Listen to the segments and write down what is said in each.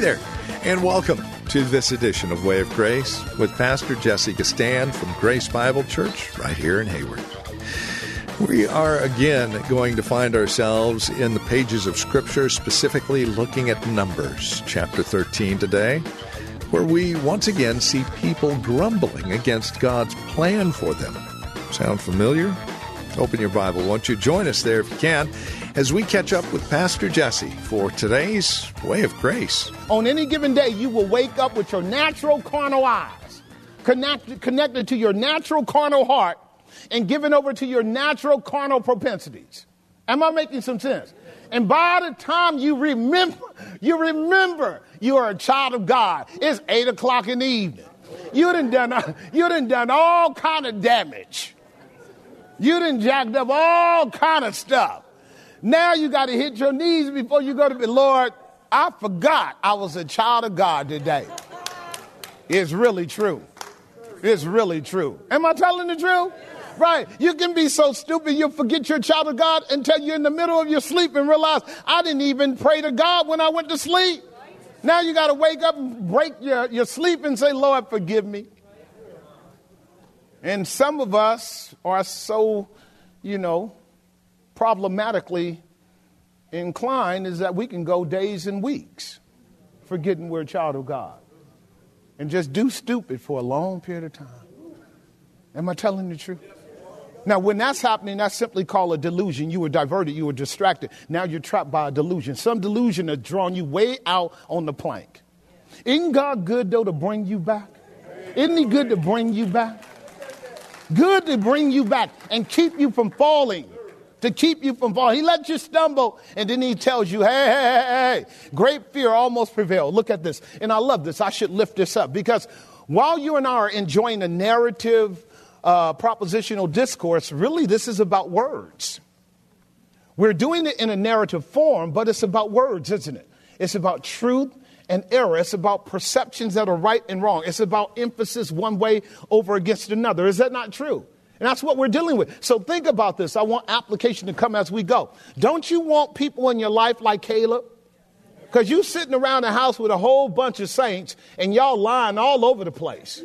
There, and welcome to this edition of Way of Grace with Pastor Jesse Gistand from Grace Bible Church right here in Hayward. We are again going to find ourselves in the pages of Scripture, specifically looking at Numbers chapter 13 today, where we once again see people grumbling against God's plan for them. Sound familiar? Open your Bible. Won't you join us there if you can as we catch up with Pastor Jesse for today's Way of Grace. On any given day, you will wake up with your natural carnal eyes connected, connected to your natural carnal heart and given over to your natural carnal propensities. Am I making some sense? And by the time you remember, you remember you are a child of God. It's eight o'clock in the evening. You done done, you done done all kind of damage. You done jacked up all kind of stuff. Now you got to hit your knees before you go to bed. Lord, I forgot I was a child of God today. It's really true. It's really true. Am I telling the truth? Right. You can be so stupid you'll forget you're a child of God until you're in the middle of your sleep and realize I didn't even pray to God when I went to sleep. Now you got to wake up and break your, your sleep and say, Lord, forgive me. And some of us are so, you know, problematically inclined is that we can go days and weeks forgetting we're a child of God and just do stupid for a long period of time. Am I telling the truth? Now, when that's happening, that's simply called a delusion. You were diverted, you were distracted. Now you're trapped by a delusion. Some delusion has drawn you way out on the plank. Isn't God good, though, to bring you back? Isn't He good to bring you back? Good to bring you back and keep you from falling. To keep you from falling. He lets you stumble and then he tells you, hey, hey, hey, hey. Great fear almost prevailed. Look at this. And I love this. I should lift this up because while you and I are enjoying a narrative, uh, propositional discourse, really this is about words. We're doing it in a narrative form, but it's about words, isn't it? It's about truth and error. It's about perceptions that are right and wrong. It's about emphasis one way over against another. Is that not true? And that's what we're dealing with. So think about this. I want application to come as we go. Don't you want people in your life like Caleb? Because you're sitting around the house with a whole bunch of saints and y'all lying all over the place.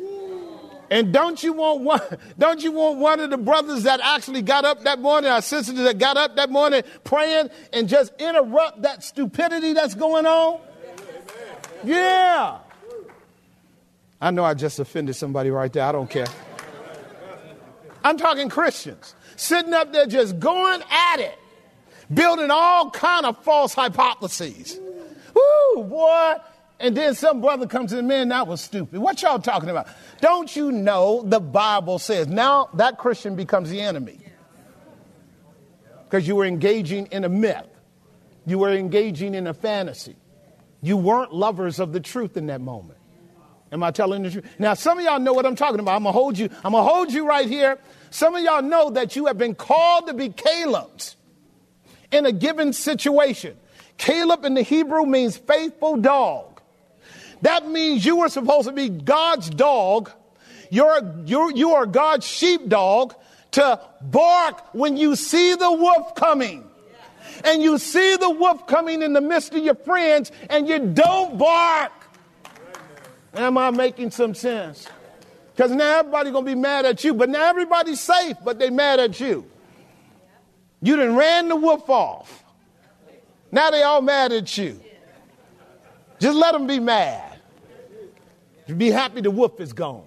And don't you want one, don't you want one of the brothers that actually got up that morning, our sisters that got up that morning praying and just interrupt that stupidity that's going on? Yeah. I know I just offended somebody right there. I don't care. I'm talking Christians sitting up there just going at it, building all kind of false hypotheses. Woo, boy. And then some brother comes in, man, that was stupid. What y'all talking about? Don't you know the Bible says? Now that Christian becomes the enemy. Because you were engaging in a myth. You were engaging in a fantasy. You weren't lovers of the truth in that moment. Am I telling the truth? Now, some of y'all know what I'm talking about. I'm gonna hold you, I'm gonna hold you right here. Some of y'all know that you have been called to be Caleb's in a given situation. Caleb in the Hebrew means faithful dog. That means you were supposed to be God's dog. You're, you're, you are God's sheepdog to bark when you see the wolf coming. And you see the wolf coming in the midst of your friends and you don't bark. Am I making some sense? Because now everybody's going to be mad at you, but now everybody's safe, but they're mad at you. You done ran the wolf off. Now they all mad at you. Just let them be mad. Be happy the wolf is gone.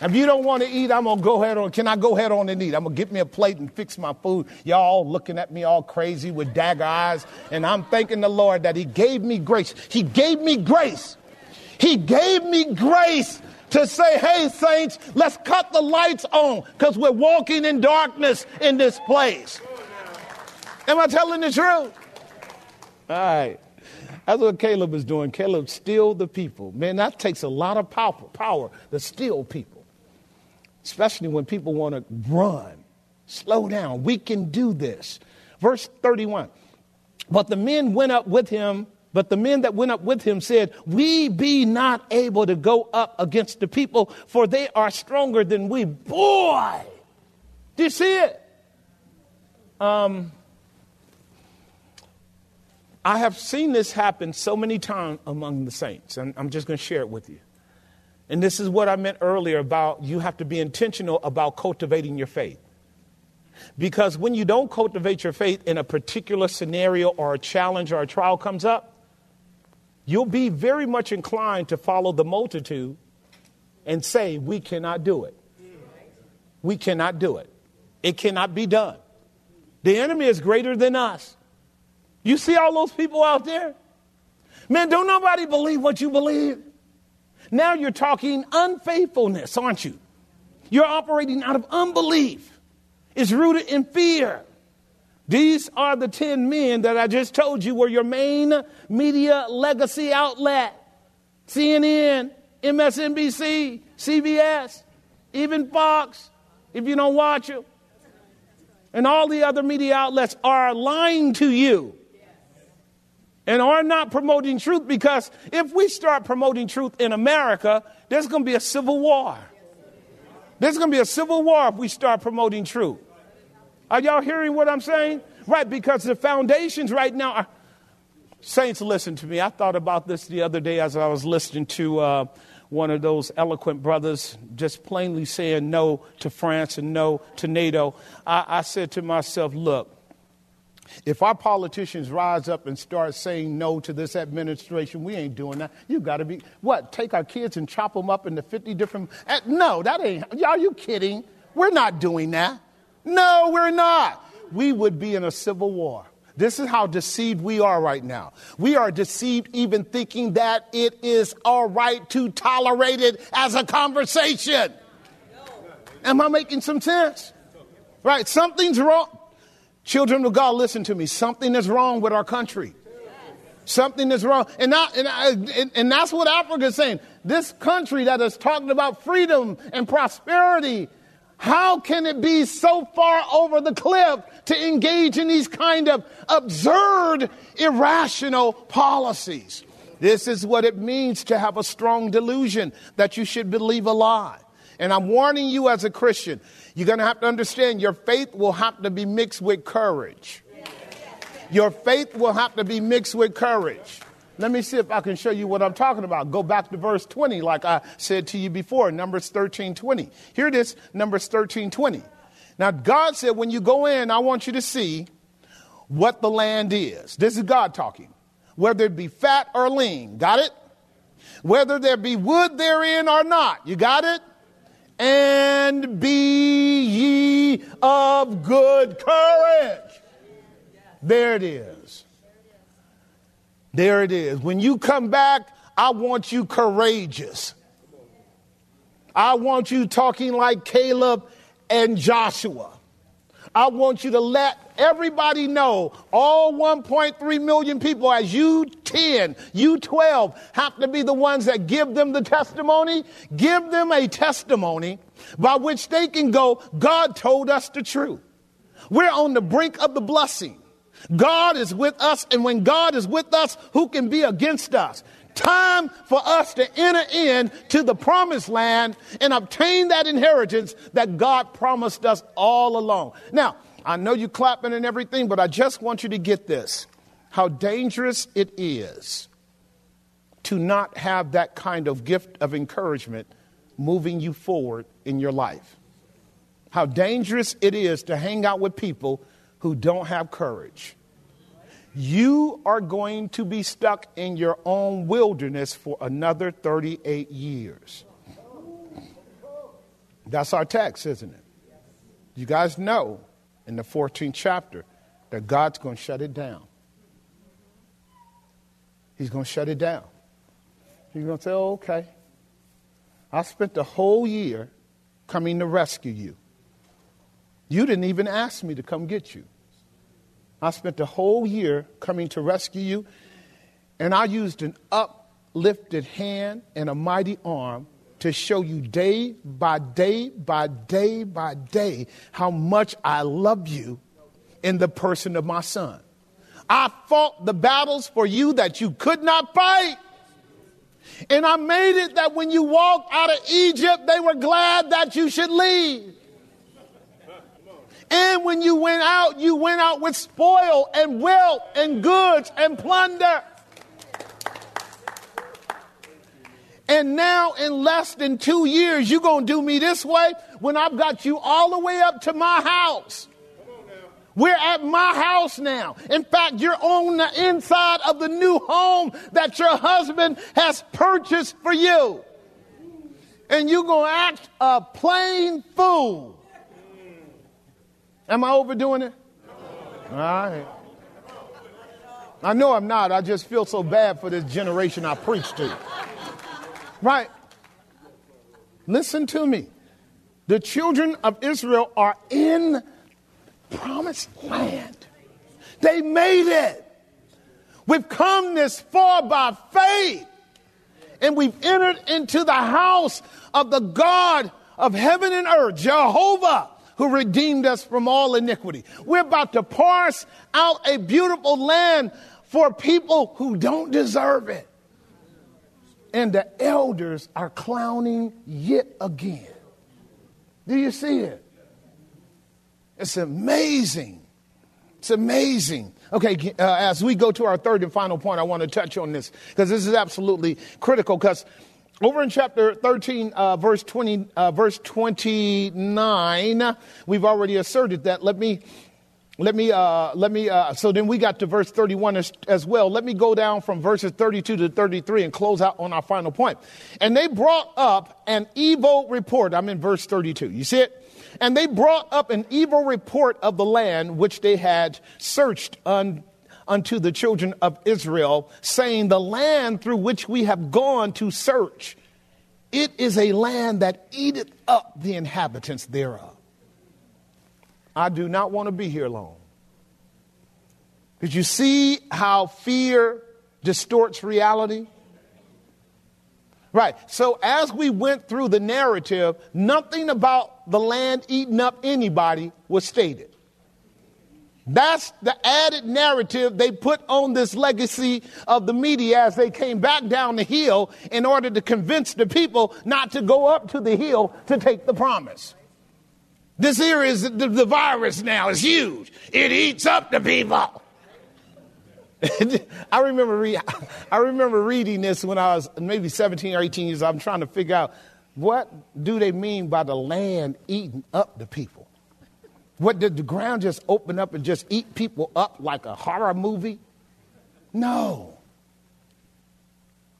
If you don't want to eat, I'm gonna go ahead on. Can I go ahead on and eat? I'm gonna get me a plate and fix my food. Y'all looking at me all crazy with dagger eyes, and I'm thanking the Lord that He gave me grace. He gave me grace. He gave me grace to say, "Hey, saints, let's cut the lights on because we're walking in darkness in this place." Am I telling the truth? All right. That's what Caleb is doing. Caleb steal the people. Man, that takes a lot of power, power to steal people, especially when people want to run. Slow down. We can do this. Verse 31. But the men went up with him, but the men that went up with him said, We be not able to go up against the people, for they are stronger than we. Boy! Do you see it? Um, I have seen this happen so many times among the saints, and I'm just going to share it with you. And this is what I meant earlier about you have to be intentional about cultivating your faith. Because when you don't cultivate your faith in a particular scenario or a challenge or a trial comes up, you'll be very much inclined to follow the multitude and say, We cannot do it. We cannot do it. It cannot be done. The enemy is greater than us. You see all those people out there? Man, don't nobody believe what you believe. Now you're talking unfaithfulness, aren't you? You're operating out of unbelief. It's rooted in fear. These are the 10 men that I just told you were your main media legacy outlet CNN, MSNBC, CBS, even Fox, if you don't watch them. And all the other media outlets are lying to you and are not promoting truth because if we start promoting truth in America, there's going to be a civil war. There's going to be a civil war if we start promoting truth. Are y'all hearing what I'm saying? Right, because the foundations right now are. Saints, listen to me. I thought about this the other day as I was listening to uh, one of those eloquent brothers just plainly saying no to France and no to NATO. I, I said to myself, look, if our politicians rise up and start saying no to this administration, we ain't doing that. You got to be, what, take our kids and chop them up into 50 different. Uh, no, that ain't, are you kidding? We're not doing that. No, we're not. We would be in a civil war. This is how deceived we are right now. We are deceived even thinking that it is all right to tolerate it as a conversation. Am I making some sense? Right, something's wrong. Children of God, listen to me. Something is wrong with our country. Something is wrong. And, not, and, and, and that's what Africa is saying. This country that is talking about freedom and prosperity, how can it be so far over the cliff to engage in these kind of absurd, irrational policies? This is what it means to have a strong delusion that you should believe a lie. And I'm warning you as a Christian, you're going to have to understand your faith will have to be mixed with courage. Your faith will have to be mixed with courage. Let me see if I can show you what I'm talking about. Go back to verse 20, like I said to you before, Numbers 13 20. Here it is, Numbers 13 20. Now, God said, when you go in, I want you to see what the land is. This is God talking. Whether it be fat or lean. Got it? Whether there be wood therein or not. You got it? And be ye of good courage. There it is. There it is. When you come back, I want you courageous. I want you talking like Caleb and Joshua. I want you to let everybody know, all 1.3 million people, as you 10, you 12, have to be the ones that give them the testimony. Give them a testimony by which they can go, God told us the truth. We're on the brink of the blessing. God is with us, and when God is with us, who can be against us? Time for us to enter in to the promised land and obtain that inheritance that God promised us all along. Now, I know you're clapping and everything, but I just want you to get this how dangerous it is to not have that kind of gift of encouragement moving you forward in your life. How dangerous it is to hang out with people who don't have courage you are going to be stuck in your own wilderness for another 38 years. That's our text, isn't it? You guys know in the 14th chapter that God's going to shut it down. He's going to shut it down. He's going to say, oh, okay. I spent the whole year coming to rescue you. You didn't even ask me to come get you. I spent the whole year coming to rescue you, and I used an uplifted hand and a mighty arm to show you day by day by day by day how much I love you in the person of my son. I fought the battles for you that you could not fight. And I made it that when you walked out of Egypt, they were glad that you should leave. And when you went out, you went out with spoil and wealth and goods and plunder. And now, in less than two years, you're going to do me this way when I've got you all the way up to my house. We're at my house now. In fact, you're on the inside of the new home that your husband has purchased for you. And you're going to act a plain fool. Am I overdoing it? All right. I know I'm not. I just feel so bad for this generation I preach to. Right. Listen to me. The children of Israel are in promised land. They made it. We've come this far by faith. And we've entered into the house of the God of heaven and earth, Jehovah, who redeemed us from all iniquity. We're about to parse out a beautiful land for people who don't deserve it. And the elders are clowning yet again. Do you see it? It's amazing. It's amazing. Okay, uh, as we go to our third and final point, I want to touch on this because this is absolutely critical. Because over in chapter 13, uh, verse 20, uh, verse 29, we've already asserted that. Let me, let me, uh, let me. Uh, so then we got to verse 31 as, as well. Let me go down from verses 32 to 33 and close out on our final point. And they brought up an evil report. I'm in verse 32. You see it? And they brought up an evil report of the land which they had searched un, unto the children of Israel, saying, The land through which we have gone to search, it is a land that eateth up the inhabitants thereof. I do not want to be here long. Did you see how fear distorts reality? Right. So as we went through the narrative, nothing about the land eating up anybody was stated. That's the added narrative they put on this legacy of the media as they came back down the hill in order to convince the people not to go up to the hill to take the promise. This here is the, the virus now it's huge. It eats up the people. I remember re- I remember reading this when I was maybe 17 or 18 years. Old. I'm trying to figure out what do they mean by the land eating up the people? What did the ground just open up and just eat people up like a horror movie? No.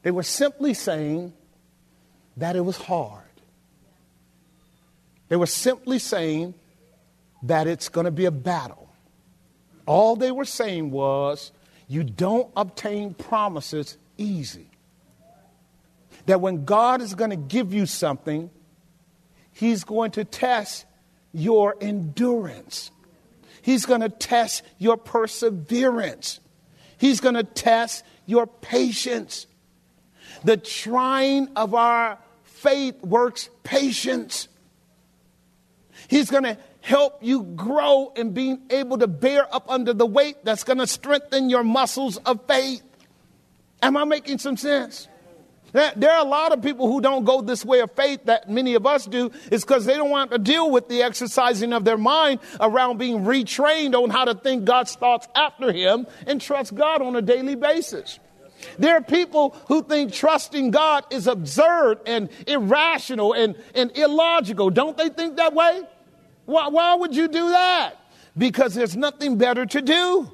They were simply saying that it was hard. They were simply saying that it's going to be a battle. All they were saying was you don't obtain promises easy. That when God is going to give you something, He's going to test your endurance. He's going to test your perseverance. He's going to test your patience. The trying of our faith works patience. He's going to help you grow in being able to bear up under the weight that's going to strengthen your muscles of faith. Am I making some sense? There are a lot of people who don't go this way of faith that many of us do, is because they don't want to deal with the exercising of their mind around being retrained on how to think God's thoughts after Him and trust God on a daily basis. There are people who think trusting God is absurd and irrational and, and illogical. Don't they think that way? Why, why would you do that? Because there's nothing better to do.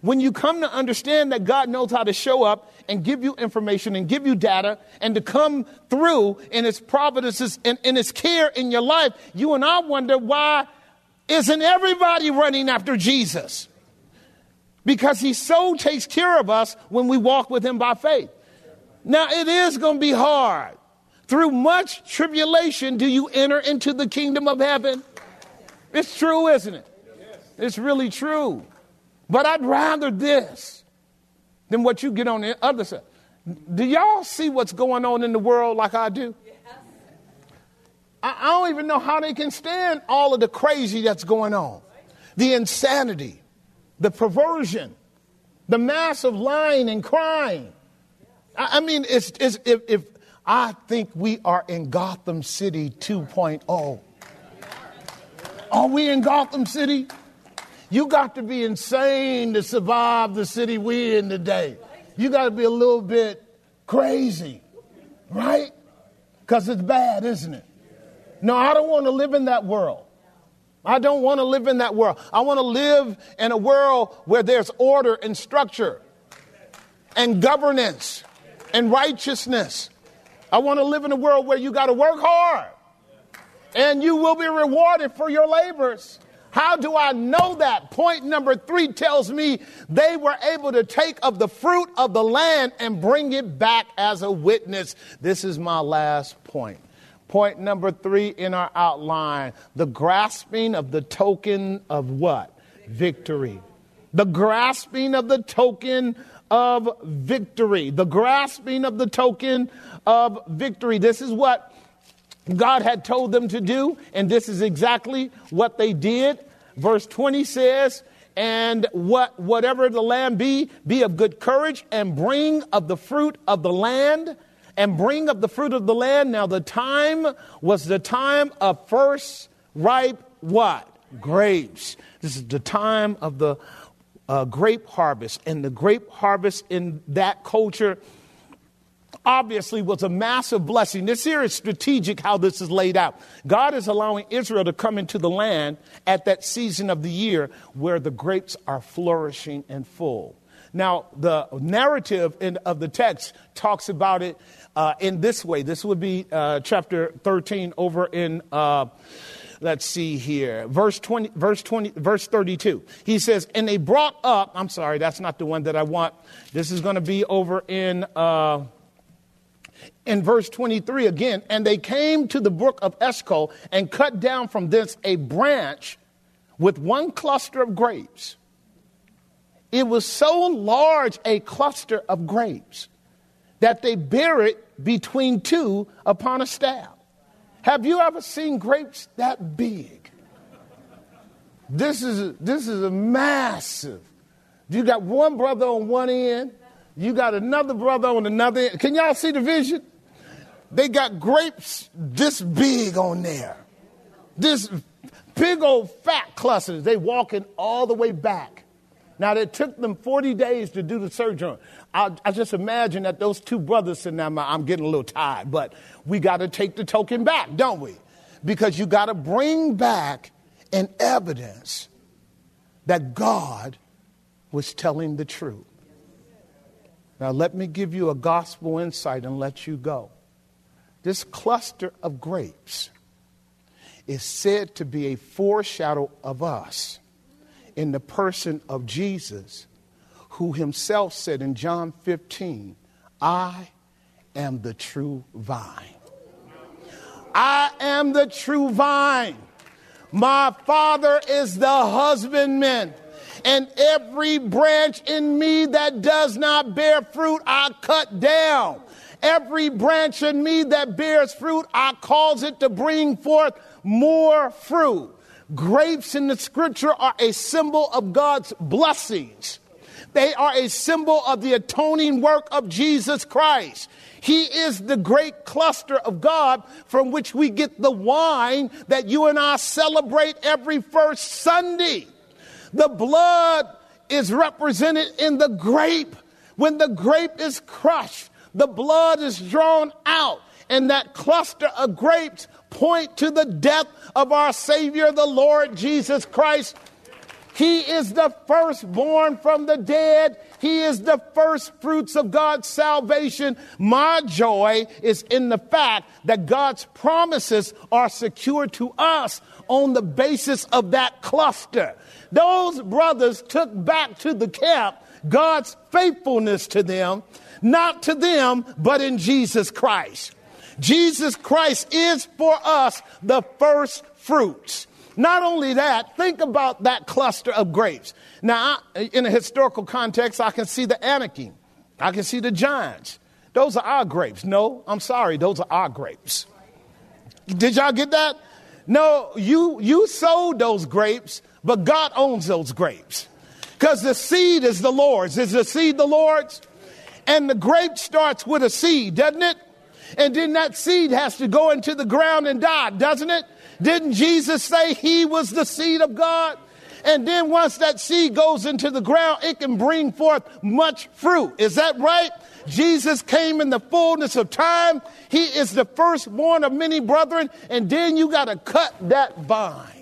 When you come to understand that God knows how to show up and give you information and give you data and to come through in his providences and in his care in your life, you and I wonder why isn't everybody running after Jesus? Because he so takes care of us when we walk with him by faith. Now, it is going to be hard. Through much tribulation do you enter into the kingdom of heaven. It's true, isn't it? It's really true. But I'd rather this than what you get on the other side. Do y'all see what's going on in the world like I do? I, don't even know how they can stand all of the crazy that's going on the insanity, the perversion, the massive lying and crying. I, I mean, it's, it's, if, if I think we are in Gotham City 2.0. Are we in Gotham City? You got to be insane to survive the city we're in today. You got to be a little bit crazy, right? Because it's bad, isn't it? No, I don't want to live in that world. I don't want to live in that world. I want to live in a world where there's order and structure and governance and righteousness. I want to live in a world where you got to work hard and you will be rewarded for your labors. How do I know that? Point number three tells me they were able to take of the fruit of the land and bring it back as a witness. This is my last point. Point number three in our outline the grasping of the token of what? Victory. The grasping of the token of victory. The grasping of the token of victory. This is what God had told them to do, and this is exactly what they did. Verse 20 says, and what whatever the land be, be of good courage, and bring of the fruit of the land, and bring of the fruit of the land. Now the time was the time of first ripe what? Grapes. This is the time of the uh, grape harvest, and the grape harvest in that culture obviously was a massive blessing. This here is strategic how this is laid out. God is allowing Israel to come into the land at that season of the year where the grapes are flourishing and full. Now, the narrative in, of the text talks about it uh, in this way. This would be uh, chapter 13 over in. Uh, let's see here verse 20 verse 20 verse 32 he says and they brought up i'm sorry that's not the one that i want this is going to be over in uh, in verse 23 again, and they came to the brook of Eshcol and cut down from thence a branch with one cluster of grapes. It was so large a cluster of grapes that they bear it between two upon a staff. Have you ever seen grapes that big? This is this is a massive. You got one brother on one end, you got another brother on another end. Can y'all see the vision? They got grapes this big on there. This big old fat clusters. They walking all the way back. Now, it took them 40 days to do the surgery. I, I just imagine that those two brothers sitting there, I'm getting a little tired, but we got to take the token back, don't we? Because you got to bring back an evidence that God was telling the truth. Now, let me give you a gospel insight and let you go. This cluster of grapes is said to be a foreshadow of us in the person of Jesus, who himself said in John 15, I am the true vine. I am the true vine. My Father is the husbandman. And every branch in me that does not bear fruit, I cut down. Every branch in me that bears fruit, I cause it to bring forth more fruit. Grapes in the scripture are a symbol of God's blessings. They are a symbol of the atoning work of Jesus Christ. He is the great cluster of God from which we get the wine that you and I celebrate every first Sunday. The blood is represented in the grape. When the grape is crushed, the blood is drawn out, and that cluster of grapes point to the death of our Savior, the Lord Jesus Christ. He is the firstborn from the dead. He is the first fruits of God's salvation. My joy is in the fact that God's promises are secured to us on the basis of that cluster. Those brothers took back to the camp God's faithfulness to them, not to them, but in Jesus Christ. Jesus Christ is for us the first fruits. Not only that, think about that cluster of grapes. Now, in a historical context, I can see the Anakim. I can see the giants. Those are our grapes. No, I'm sorry, those are our grapes. Did y'all get that? No, you you sowed those grapes, but God owns those grapes. Because the seed is the Lord's. Is the seed the Lord's? And the grape starts with a seed, doesn't it? And then that seed has to go into the ground and die, doesn't it? Didn't Jesus say he was the seed of God? And then once that seed goes into the ground, it can bring forth much fruit. Is that right? Jesus came in the fullness of time. He is the firstborn of many brethren. And then you got to cut that vine.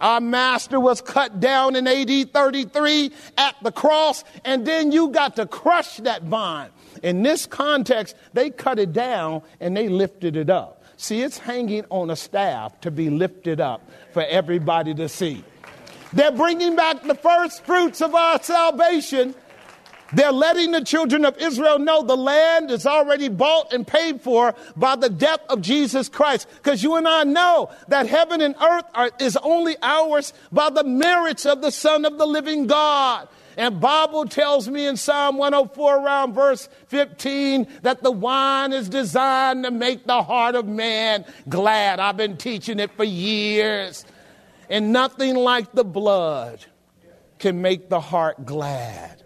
Our master was cut down in AD 33 at the cross, and then you got to crush that vine. In this context, they cut it down and they lifted it up. See, it's hanging on a staff to be lifted up for everybody to see. They're bringing back the first fruits of our salvation. They're letting the children of Israel know the land is already bought and paid for by the death of Jesus Christ. Because you and I know that heaven and earth are, is only ours by the merits of the Son of the living God. And Bible tells me in Psalm 104 around verse 15 that the wine is designed to make the heart of man glad. I've been teaching it for years. And nothing like the blood can make the heart glad.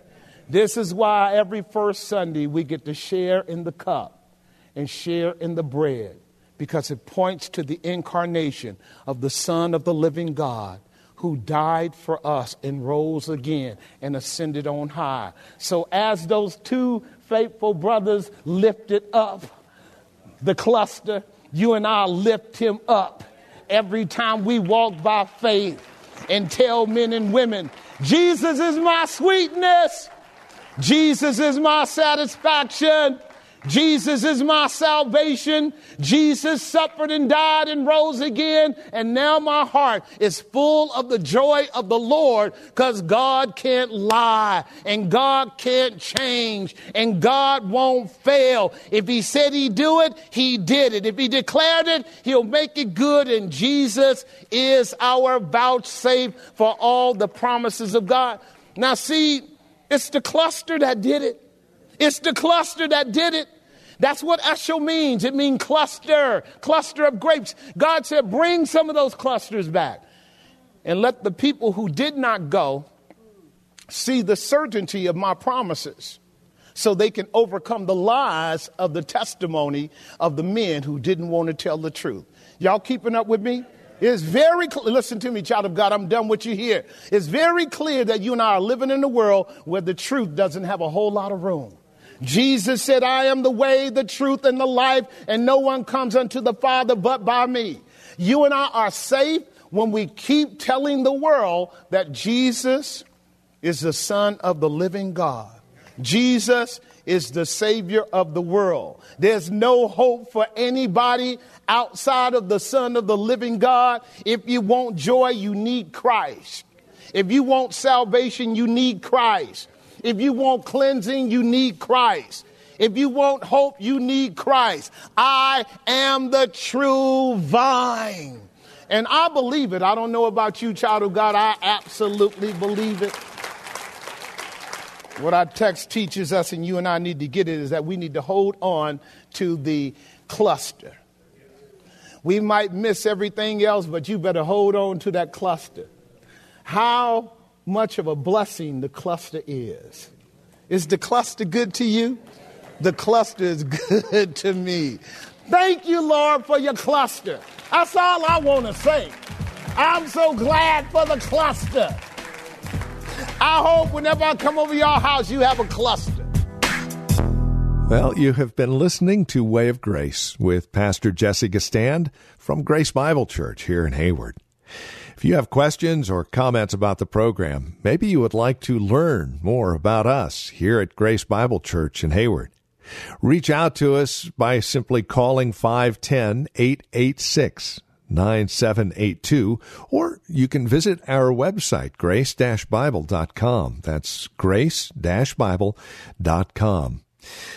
This is why every first Sunday we get to share in the cup and share in the bread because it points to the incarnation of the Son of the living God who died for us and rose again and ascended on high. So, as those two faithful brothers lifted up the cluster, you and I lift him up every time we walk by faith and tell men and women, Jesus is my sweetness, Jesus is my satisfaction. Jesus is my salvation. Jesus suffered and died and rose again. And now my heart is full of the joy of the Lord because God can't lie and God can't change and God won't fail. If He said He'd do it, He did it. If He declared it, He'll make it good. And Jesus is our vouchsafe for all the promises of God. Now, see, it's the cluster that did it. It's the cluster that did it. That's what Eshcol means. It means cluster, cluster of grapes. God said, bring some of those clusters back and let the people who did not go see the certainty of my promises so they can overcome the lies of the testimony of the men who didn't want to tell the truth. Y'all keeping up with me? It's very clear. Listen to me, child of God. I'm done with you here. It's very clear that you and I are living in a world where the truth doesn't have a whole lot of room. Jesus said, I am the way, the truth, and the life, and no one comes unto the Father but by me. You and I are safe when we keep telling the world that Jesus is the Son of the living God. Jesus is the Savior of the world. There's no hope for anybody outside of the Son of the living God. If you want joy, you need Christ. If you want salvation, you need Christ. If you want cleansing, you need Christ. If you want hope, you need Christ. I am the true vine. And I believe it. I don't know about you, child of God. I absolutely believe it. What our text teaches us, and you and I need to get it, is that we need to hold on to the cluster. We might miss everything else, but you better hold on to that cluster. How much of a blessing the cluster is. Is the cluster good to you? The cluster is good to me. Thank you, Lord, for your cluster. That's all I want to say. I'm so glad for the cluster. I hope whenever I come over your house, you have a cluster. Well, you have been listening to Way of Grace with Pastor Jesse Gistand from Grace Bible Church here in Hayward If you have questions or comments about the program, maybe you would like to learn more about us here at Grace Bible Church in Hayward. Reach out to us by simply calling 510 886 9782, or you can visit our website, grace-bible.com. That's grace-bible.com.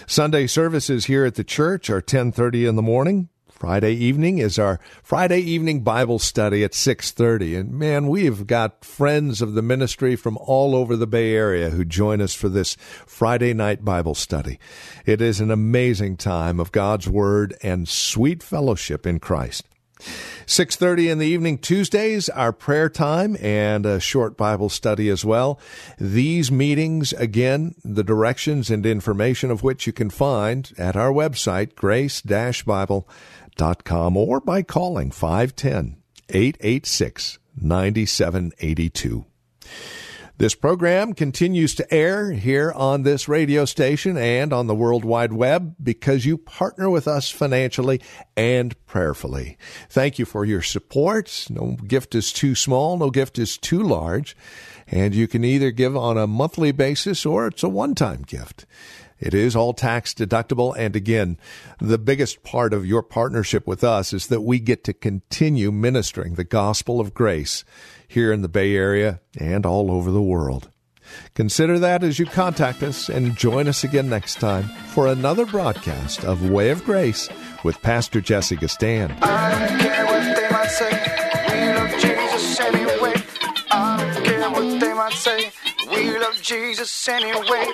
Sunday services here at the church are 10:30 in the morning. Friday evening is our Friday evening Bible study at 6:30 and man we've got friends of the ministry from all over the Bay Area who join us for this Friday night Bible study. It is an amazing time of God's word and sweet fellowship in Christ. 6:30 in the evening Tuesdays our prayer time and a short Bible study as well. These meetings again the directions and information of which you can find at our website grace-bible.com or by calling 510 886 9782. This program continues to air here on this radio station and on the World Wide Web because you partner with us financially and prayerfully. Thank you for your support. No gift is too small, no gift is too large, and you can either give on a monthly basis or it's a one-time gift. It is all tax deductible. And again, the biggest part of your partnership with us is that we get to continue ministering the gospel of grace here in the Bay Area and all over the world. Consider that as you contact us and join us again next time for another broadcast of Way of Grace with Pastor Jesse Gistand. Jesus anyway.